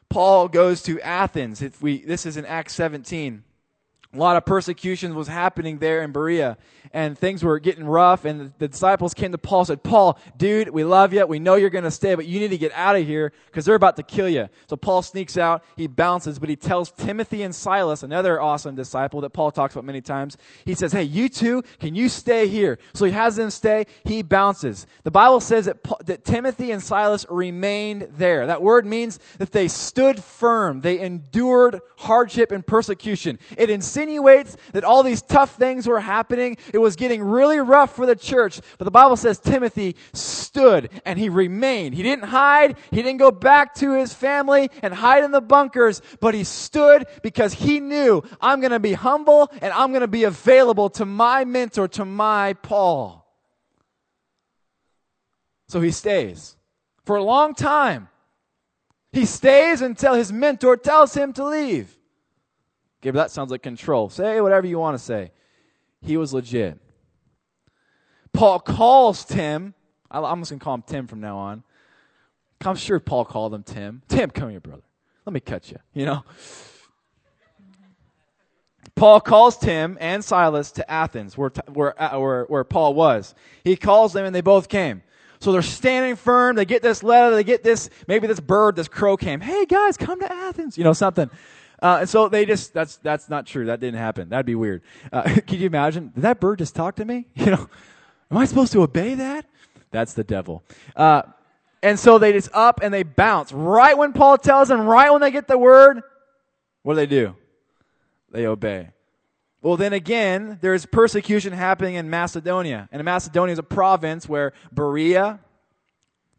Paul goes to Athens. If we, this is in Acts 17 a lot of persecution was happening there in Berea, and things were getting rough. And the disciples came to Paul said, Paul, dude, we love you. We know you're going to stay, but you need to get out of here because they're about to kill you. So Paul sneaks out. He bounces, but he tells Timothy and Silas, another awesome disciple that Paul talks about many times, he says, Hey, you two, can you stay here? So he has them stay. He bounces. The Bible says that, that Timothy and Silas remained there. That word means that they stood firm. They endured hardship and persecution. It insinuates that all these tough things were happening. It was getting really rough for the church. But the Bible says Timothy stood and he remained. He didn't hide. He didn't go back to his family and hide in the bunkers, but he stood because he knew I'm going to be humble and I'm going to be available to my mentor, to my Paul. So he stays for a long time. He stays until his mentor tells him to leave. Okay, but that sounds like control. Say whatever you want to say. He was legit. Paul calls Tim. I'm just going to call him Tim from now on. I'm sure Paul called him Tim. Tim, come here, brother. Let me cut you. You know? Paul calls Tim and Silas to Athens, where, where, uh, where, where Paul was. He calls them and they both came. So they're standing firm. They get this letter. They get this, maybe this bird, this crow came. Hey guys, come to Athens. You know, something. Uh, and so they just, that's, that's not true. That didn't happen. That'd be weird. Uh, can you imagine? Did that bird just talk to me? You know, am I supposed to obey that? That's the devil. Uh, and so they just up and they bounce. Right when Paul tells them, right when they get the word, what do they do? They obey. Well, then again, there's persecution happening in Macedonia. And Macedonia is a province where Berea,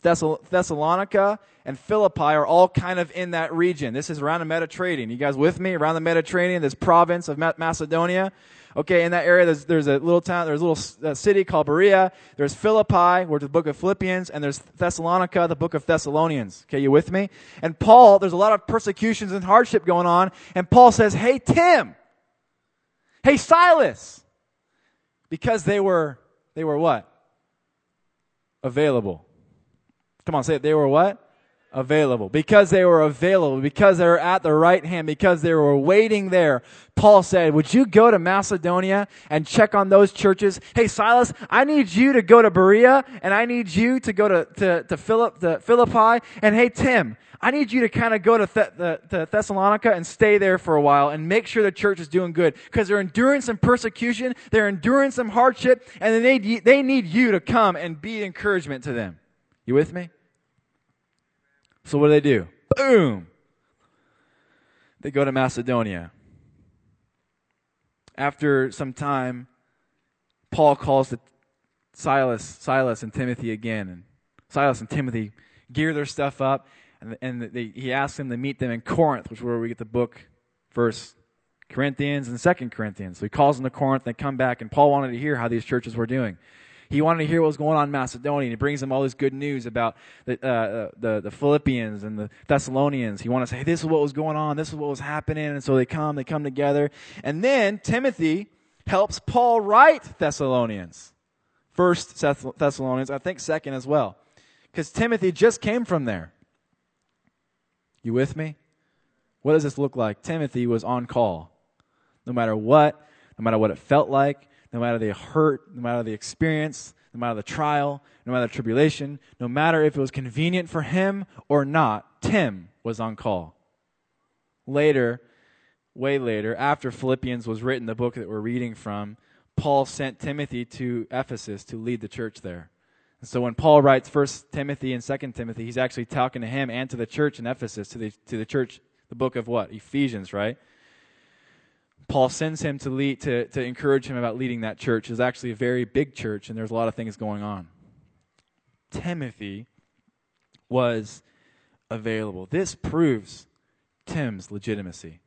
Thessalonica and Philippi are all kind of in that region. This is around the Mediterranean. You guys with me? Around the Mediterranean, this province of Macedonia. Okay, in that area, there's, there's a little town, there's a little city called Berea. There's Philippi, where the book of Philippians, and there's Thessalonica, the book of Thessalonians. Okay, you with me? And Paul, there's a lot of persecutions and hardship going on, and Paul says, Hey, Tim! Hey, Silas! Because they were, they were what? Available. Come on, say it. They were what? available. Because they were available, because they were at the right hand, because they were waiting there, Paul said, Would you go to Macedonia and check on those churches? Hey, Silas, I need you to go to Berea, and I need you to go to, to, to, Philip, to Philippi. And hey, Tim, I need you to kind of go to, Th- the, to Thessalonica and stay there for a while and make sure the church is doing good because they're enduring some persecution, they're enduring some hardship, and they, they need you to come and be encouragement to them. You with me? So what do they do? Boom! They go to Macedonia. After some time, Paul calls to Silas, Silas and Timothy again, and Silas and Timothy gear their stuff up, and, and they, he asks them to meet them in Corinth, which is where we get the book, First Corinthians and Second Corinthians. So he calls them to Corinth, and they come back, and Paul wanted to hear how these churches were doing. He wanted to hear what was going on in Macedonia. And he brings them all this good news about the, uh, uh, the, the Philippians and the Thessalonians. He wanted to say, hey, this is what was going on. This is what was happening. And so they come, they come together. And then Timothy helps Paul write Thessalonians. First Thessalonians, I think second as well. Because Timothy just came from there. You with me? What does this look like? Timothy was on call. No matter what, no matter what it felt like, no matter the hurt, no matter the experience, no matter the trial, no matter the tribulation, no matter if it was convenient for him or not, Tim was on call. Later, way later, after Philippians was written, the book that we're reading from, Paul sent Timothy to Ephesus to lead the church there. And so when Paul writes First Timothy and Second Timothy, he's actually talking to him and to the church in Ephesus, to the to the church, the book of what? Ephesians, right? Paul sends him to lead to, to encourage him about leading that church. It's actually a very big church, and there's a lot of things going on. Timothy was available. This proves Tim's legitimacy.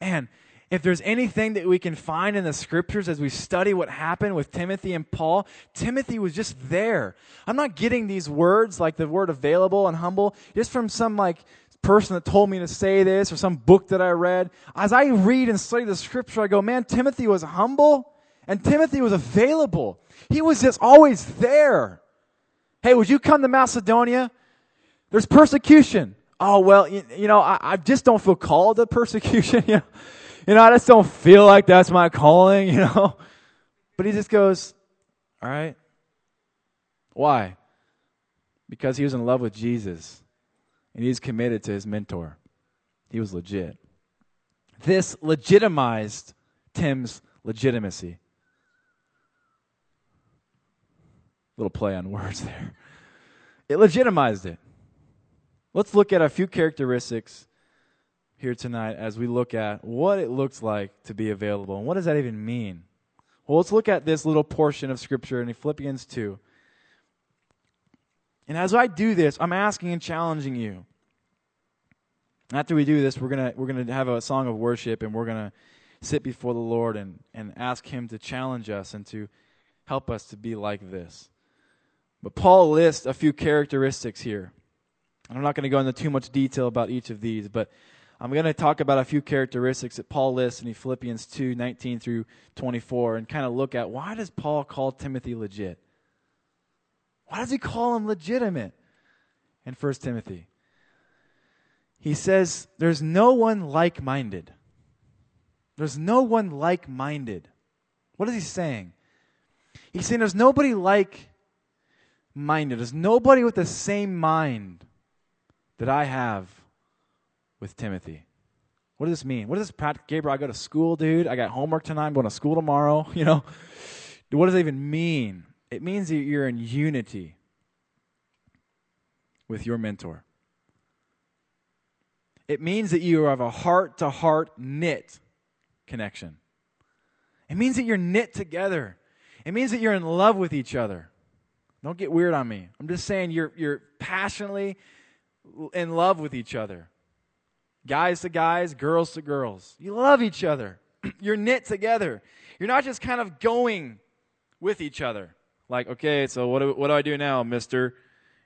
Man, if there's anything that we can find in the scriptures as we study what happened with Timothy and Paul, Timothy was just there. I'm not getting these words like the word available and humble just from some like person that told me to say this or some book that I read. As I read and study the scripture, I go, man, Timothy was humble and Timothy was available. He was just always there. Hey, would you come to Macedonia? There's persecution. Oh, well, you, you know, I, I, just don't feel called to persecution. You know? you know, I just don't feel like that's my calling, you know. But he just goes, all right. Why? Because he was in love with Jesus and he's committed to his mentor. He was legit. This legitimized Tim's legitimacy. Little play on words there. It legitimized it. Let's look at a few characteristics here tonight as we look at what it looks like to be available. And what does that even mean? Well, let's look at this little portion of Scripture in Philippians 2. And as I do this, I'm asking and challenging you. After we do this, we're gonna we're gonna have a song of worship, and we're gonna sit before the Lord and and ask Him to challenge us and to help us to be like this. But Paul lists a few characteristics here. And I'm not going to go into too much detail about each of these, but I'm going to talk about a few characteristics that Paul lists in Philippians 2 19 through 24 and kind of look at why does Paul call Timothy legit? Why does he call him legitimate in 1 Timothy? He says, There's no one like minded. There's no one like minded. What is he saying? He's saying there's nobody like minded. There's nobody with the same mind that I have with Timothy. What does this mean? What does this practice? Gabriel, I go to school, dude. I got homework tonight. I'm going to school tomorrow. You know, what does that even mean? It means that you're in unity with your mentor. It means that you have a heart to heart knit connection. It means that you're knit together. It means that you're in love with each other. Don't get weird on me. I'm just saying you're, you're passionately in love with each other. Guys to guys, girls to girls. You love each other. you're knit together. You're not just kind of going with each other. Like, okay, so what do, what do I do now, mister?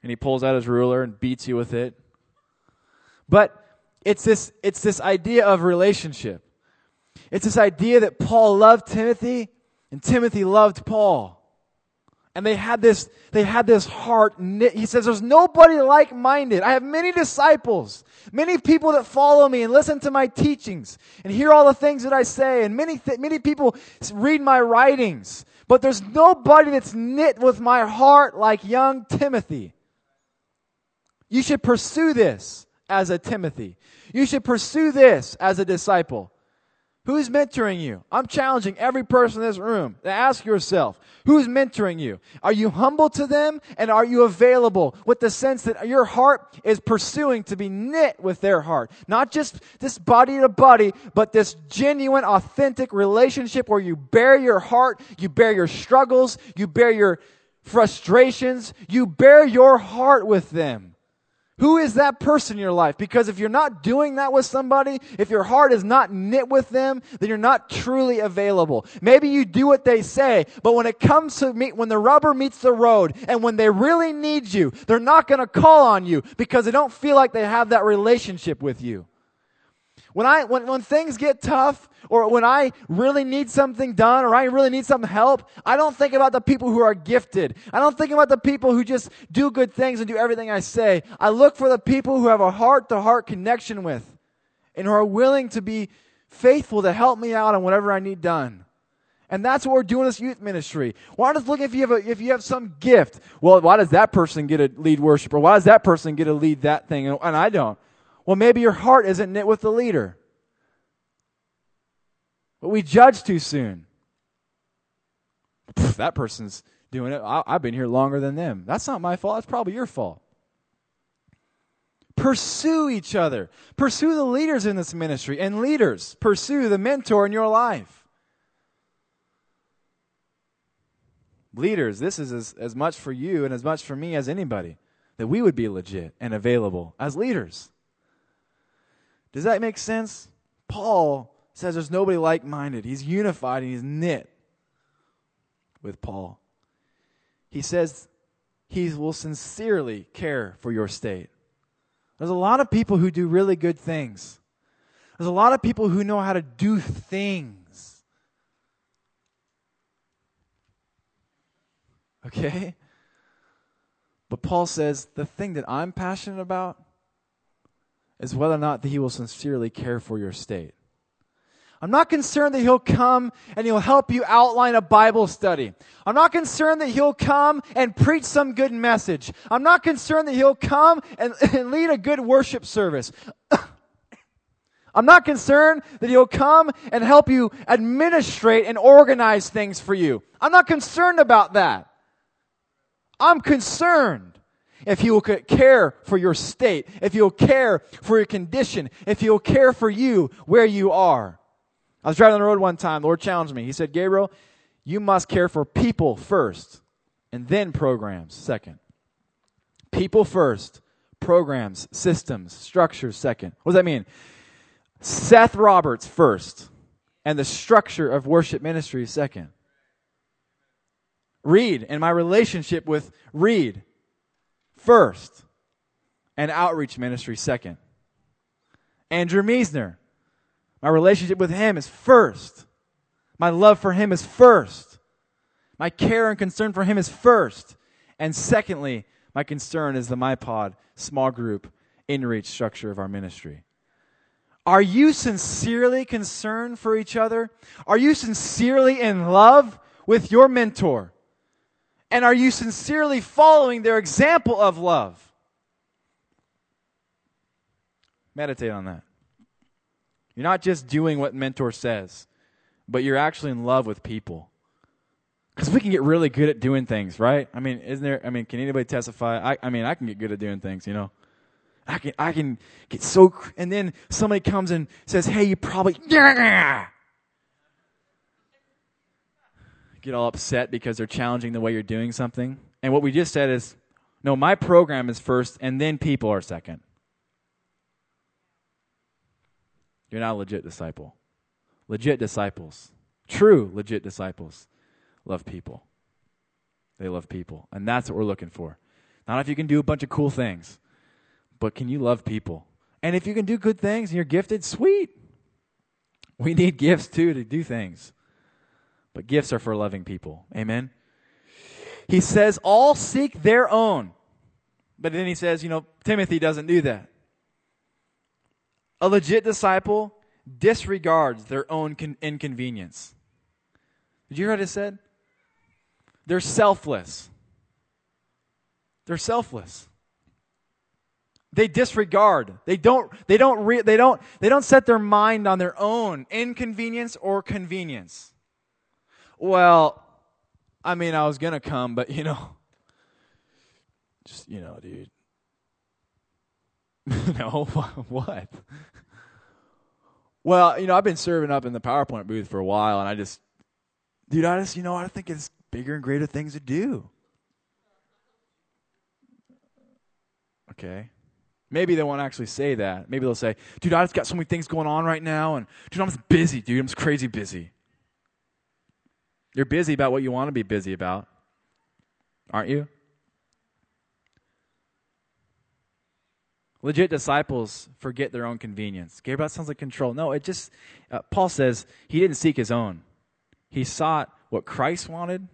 And he pulls out his ruler and beats you with it. But it's this, it's this idea of relationship. It's this idea that Paul loved Timothy and Timothy loved Paul. And they had this, they had this heart knit. He says, there's nobody like-minded. I have many disciples, many people that follow me and listen to my teachings and hear all the things that I say. And many, th- many people read my writings. But there's nobody that's knit with my heart like young Timothy. You should pursue this as a Timothy. You should pursue this as a disciple. Who's mentoring you? I'm challenging every person in this room to ask yourself, who's mentoring you? Are you humble to them and are you available with the sense that your heart is pursuing to be knit with their heart? Not just this body to body, but this genuine, authentic relationship where you bear your heart, you bear your struggles, you bear your frustrations, you bear your heart with them. Who is that person in your life? Because if you're not doing that with somebody, if your heart is not knit with them, then you're not truly available. Maybe you do what they say, but when it comes to meet, when the rubber meets the road and when they really need you, they're not going to call on you because they don't feel like they have that relationship with you. When I, when, when things get tough, or when I really need something done, or I really need some help, I don't think about the people who are gifted. I don't think about the people who just do good things and do everything I say. I look for the people who have a heart to heart connection with, and who are willing to be faithful to help me out on whatever I need done. And that's what we're doing this youth ministry. Why not look if you have a, if you have some gift? Well, why does that person get a lead worshiper? Why does that person get a lead that thing and I don't? Well, maybe your heart isn't knit with the leader. But we judge too soon. That person's doing it. I, I've been here longer than them. That's not my fault. That's probably your fault. Pursue each other. Pursue the leaders in this ministry. And leaders, pursue the mentor in your life. Leaders, this is as, as much for you and as much for me as anybody that we would be legit and available as leaders. Does that make sense? Paul says there's nobody like minded. He's unified and he's knit with Paul. He says he will sincerely care for your state. There's a lot of people who do really good things. There's a lot of people who know how to do things. Okay? But Paul says the thing that I'm passionate about is whether or not that he will sincerely care for your state. I'm not concerned that he'll come and he'll help you outline a Bible study. I'm not concerned that he'll come and preach some good message. I'm not concerned that he'll come and, and lead a good worship service. I'm not concerned that he'll come and help you administrate and organize things for you. I'm not concerned about that. I'm concerned if he will care for your state, if he'll care for your condition, if he'll care for you where you are. I was driving on the road one time. The Lord challenged me. He said, Gabriel, you must care for people first and then programs second. People first, programs, systems, structures second. What does that mean? Seth Roberts first and the structure of worship ministry second. Reed and my relationship with Reed first, and outreach ministry second. Andrew Meisner, my relationship with him is first. My love for him is first. My care and concern for him is first. And secondly, my concern is the MyPod small group inreach structure of our ministry. Are you sincerely concerned for each other? Are you sincerely in love with your mentor? And are you sincerely following their example of love? Meditate on that. You're not just doing what mentor says, but you're actually in love with people. Because we can get really good at doing things, right? I mean, isn't there? I mean, can anybody testify? I, I mean, I can get good at doing things, you know. I can, I can get so, and then somebody comes and says, "Hey, you probably." Get all upset because they're challenging the way you're doing something. And what we just said is, no, my program is first, and then people are second. You're not a legit disciple. Legit disciples, true legit disciples, love people. They love people. And that's what we're looking for. Not if you can do a bunch of cool things, but can you love people? And if you can do good things and you're gifted, sweet. We need gifts too to do things. But gifts are for loving people. Amen? he says all seek their own. But then he says, you know, Timothy doesn't do that. A legit disciple disregards their own con- inconvenience. Did you hear what I said? They're selfless. They're selfless. They disregard. They don't they don't re, they don't they don't set their mind on their own inconvenience or convenience. Well, I mean, I was going to come, but you know, just you know, dude. no, what? Well, you know, I've been serving up in the PowerPoint booth for a while, and I just, dude, I just, you know, I think it's bigger and greater things to do. Okay. Maybe they won't actually say that. Maybe they'll say, dude, I just got so many things going on right now, and dude, I'm just busy, dude. I'm just crazy busy. You're busy about what you want to be busy about, aren't you? Legit disciples forget their own convenience. Gabriel sounds like control. No, it just, uh, Paul says he didn't seek his own. He sought what Christ wanted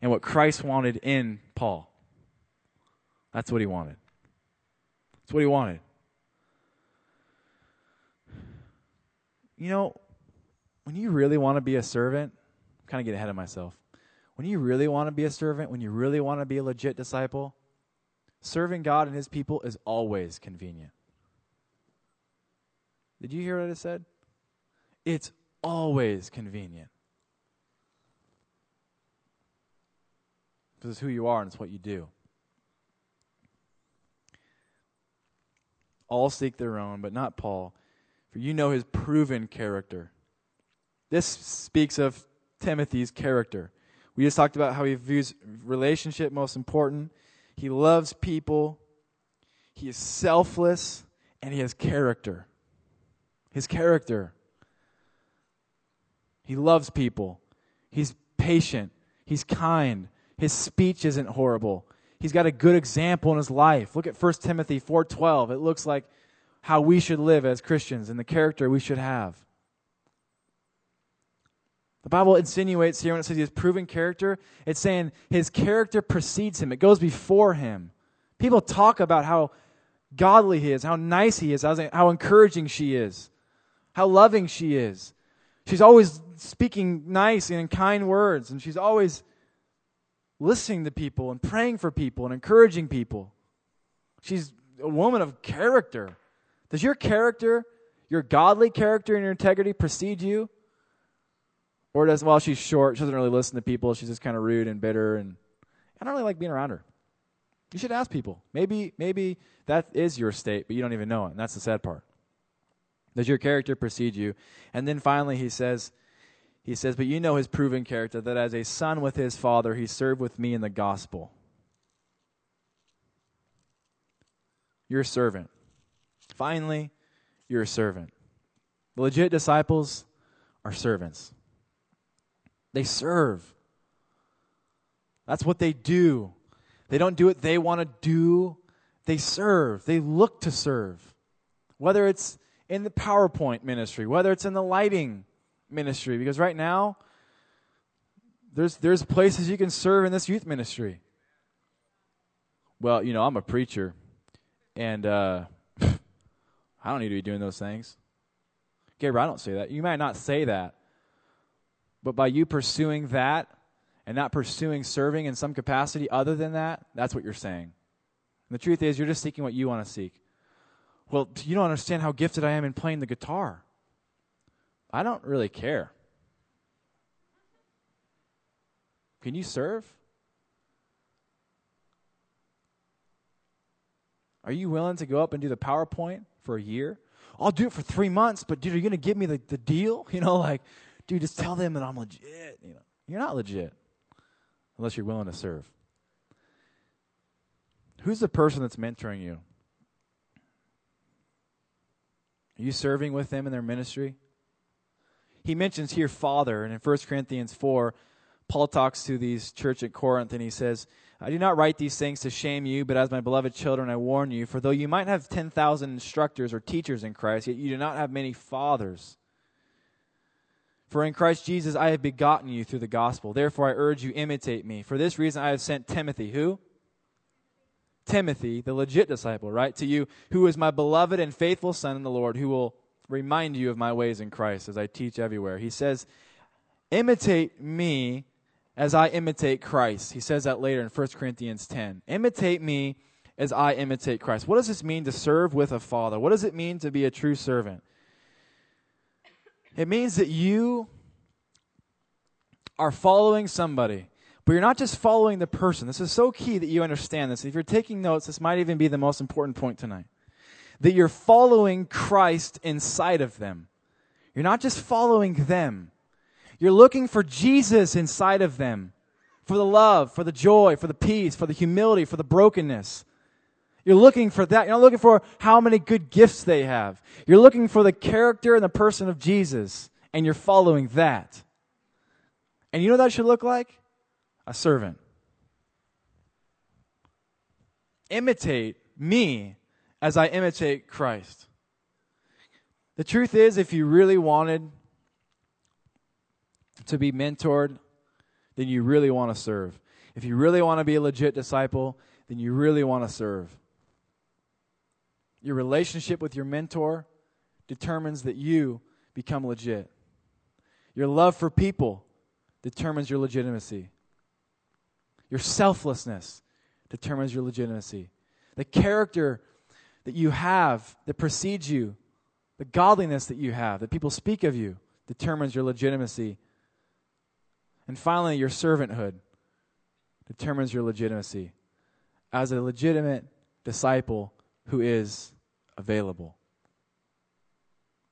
and what Christ wanted in Paul. That's what he wanted. That's what he wanted. You know, when you really want to be a servant, kind of get ahead of myself. When you really want to be a servant, when you really want to be a legit disciple, Serving God and his people is always convenient. Did you hear what I said? It's always convenient. Because it's who you are and it's what you do. All seek their own, but not Paul, for you know his proven character. This speaks of Timothy's character. We just talked about how he views relationship most important. He loves people. He is selfless and he has character. His character. He loves people. He's patient. He's kind. His speech isn't horrible. He's got a good example in his life. Look at 1 Timothy 4:12. It looks like how we should live as Christians and the character we should have. The Bible insinuates here when it says he has proven character, it's saying his character precedes him, it goes before him. People talk about how godly he is, how nice he is, how encouraging she is, how loving she is. She's always speaking nice and kind words, and she's always listening to people and praying for people and encouraging people. She's a woman of character. Does your character, your godly character and your integrity precede you? Or does, well, she's short. She doesn't really listen to people. She's just kind of rude and bitter. And I don't really like being around her. You should ask people. Maybe, maybe that is your state, but you don't even know it. And that's the sad part. Does your character precede you? And then finally, he says, he says, but you know his proven character, that as a son with his father, he served with me in the gospel. You're servant. Finally, you're a servant. The legit disciples are servants. They serve. That's what they do. They don't do what they want to do, they serve. They look to serve. Whether it's in the PowerPoint ministry, whether it's in the lighting ministry, because right now, there's, there's places you can serve in this youth ministry. Well, you know, I'm a preacher, and uh, I don't need to be doing those things. Gabriel, I don't say that. You might not say that, but by you pursuing that and not pursuing serving in some capacity other than that, that's what you're saying. And the truth is, you're just seeking what you want to seek. Well, you don't understand how gifted I am in playing the guitar. I don't really care. Can you serve? Are you willing to go up and do the PowerPoint for a year? I'll do it for three months, but dude, are you going to give me the, the deal? You know, like, dude, just tell them that I'm legit. You know, you're not legit unless you're willing to serve. Who's the person that's mentoring you? Are you serving with them in their ministry? He mentions here Father, and in 1 Corinthians 4, Paul talks to these church at Corinth, and he says, I do not write these things to shame you, but as my beloved children, I warn you, for though you might have 10,000 instructors or teachers in Christ, yet you do not have many fathers. For in Christ Jesus I have begotten you through the gospel. Therefore I urge you, imitate me. For this reason I have sent Timothy. Who? Timothy, the legit disciple, right? To you, who is my beloved and faithful son in the Lord, who will remind you of my ways in Christ as I teach everywhere. He says, Imitate me as I imitate Christ. He says that later in 1 Corinthians 10. Imitate me as I imitate Christ. What does this mean to serve with a father? What does it mean to be a true servant? It means that you are following somebody, but you're not just following the person. This is so key that you understand this. If you're taking notes, this might even be the most important point tonight. That you're following Christ inside of them. You're not just following them. You're looking for Jesus inside of them. For the love, for the joy, for the peace, for the humility, for the brokenness. You're looking for that. You're not looking for how many good gifts they have. You're looking for the character and the person of Jesus, and you're following that. And you know what that should look like? A servant. Imitate me as I imitate Christ. The truth is, if you really wanted to be mentored, then you really want to serve. If you really want to be a legit disciple, then you really want to serve. Your relationship with your mentor determines that you become legit. Your love for people determines your legitimacy. Your selflessness determines your legitimacy. The character that you have that precedes you, the godliness that you have, that people speak of you, determines your legitimacy. And finally, your servanthood determines your legitimacy. As a legitimate disciple who is available.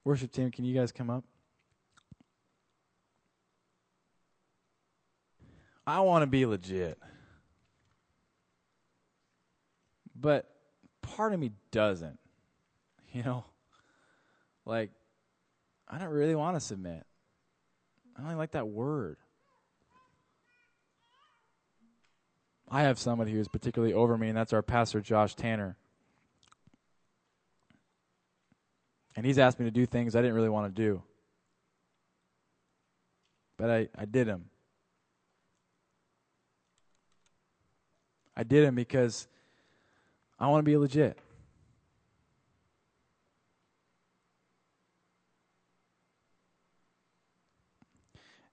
Worship team, can you guys come up? I want to be legit. But part of me doesn't. You know? Like, I don't really want to submit. I don't like that word. I have somebody who is particularly over me, and that's our pastor, Josh Tanner. And he's asked me to do things I didn't really want to do. But I, I did them. I did them because I want to be legit.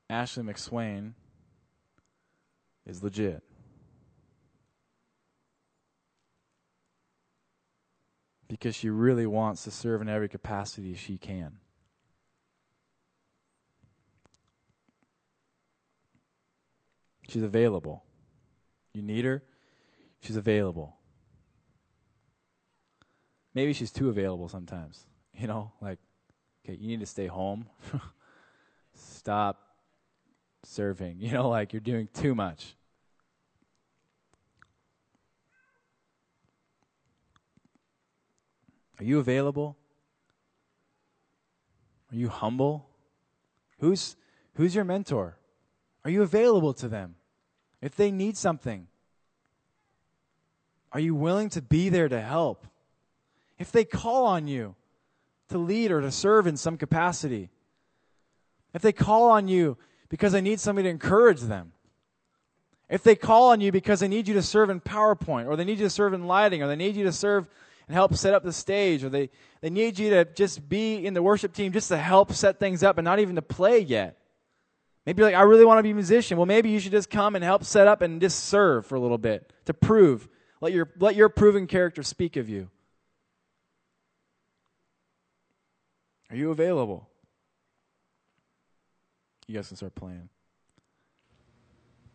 Ashley McSwain is legit. Because she really wants to serve in every capacity she can. She's available. You need her, she's available. Maybe she's too available sometimes. You know, like, okay, you need to stay home. Stop serving. You know, like you're doing too much. Are you available? Are you humble? Who's, who's your mentor? Are you available to them? If they need something, are you willing to be there to help? If they call on you to lead or to serve in some capacity, if they call on you because they need somebody to encourage them, if they call on you because they need you to serve in PowerPoint, or they need you to serve in lighting, or they need you to serve and help set up the stage, or they, they need you to just be in the worship team just to help set things up and not even to play yet. Maybe like, I really want to be a musician. Well, maybe you should just come and help set up and just serve for a little bit to prove. Let your, let your proven character speak of you. Are you available? You guys can start playing.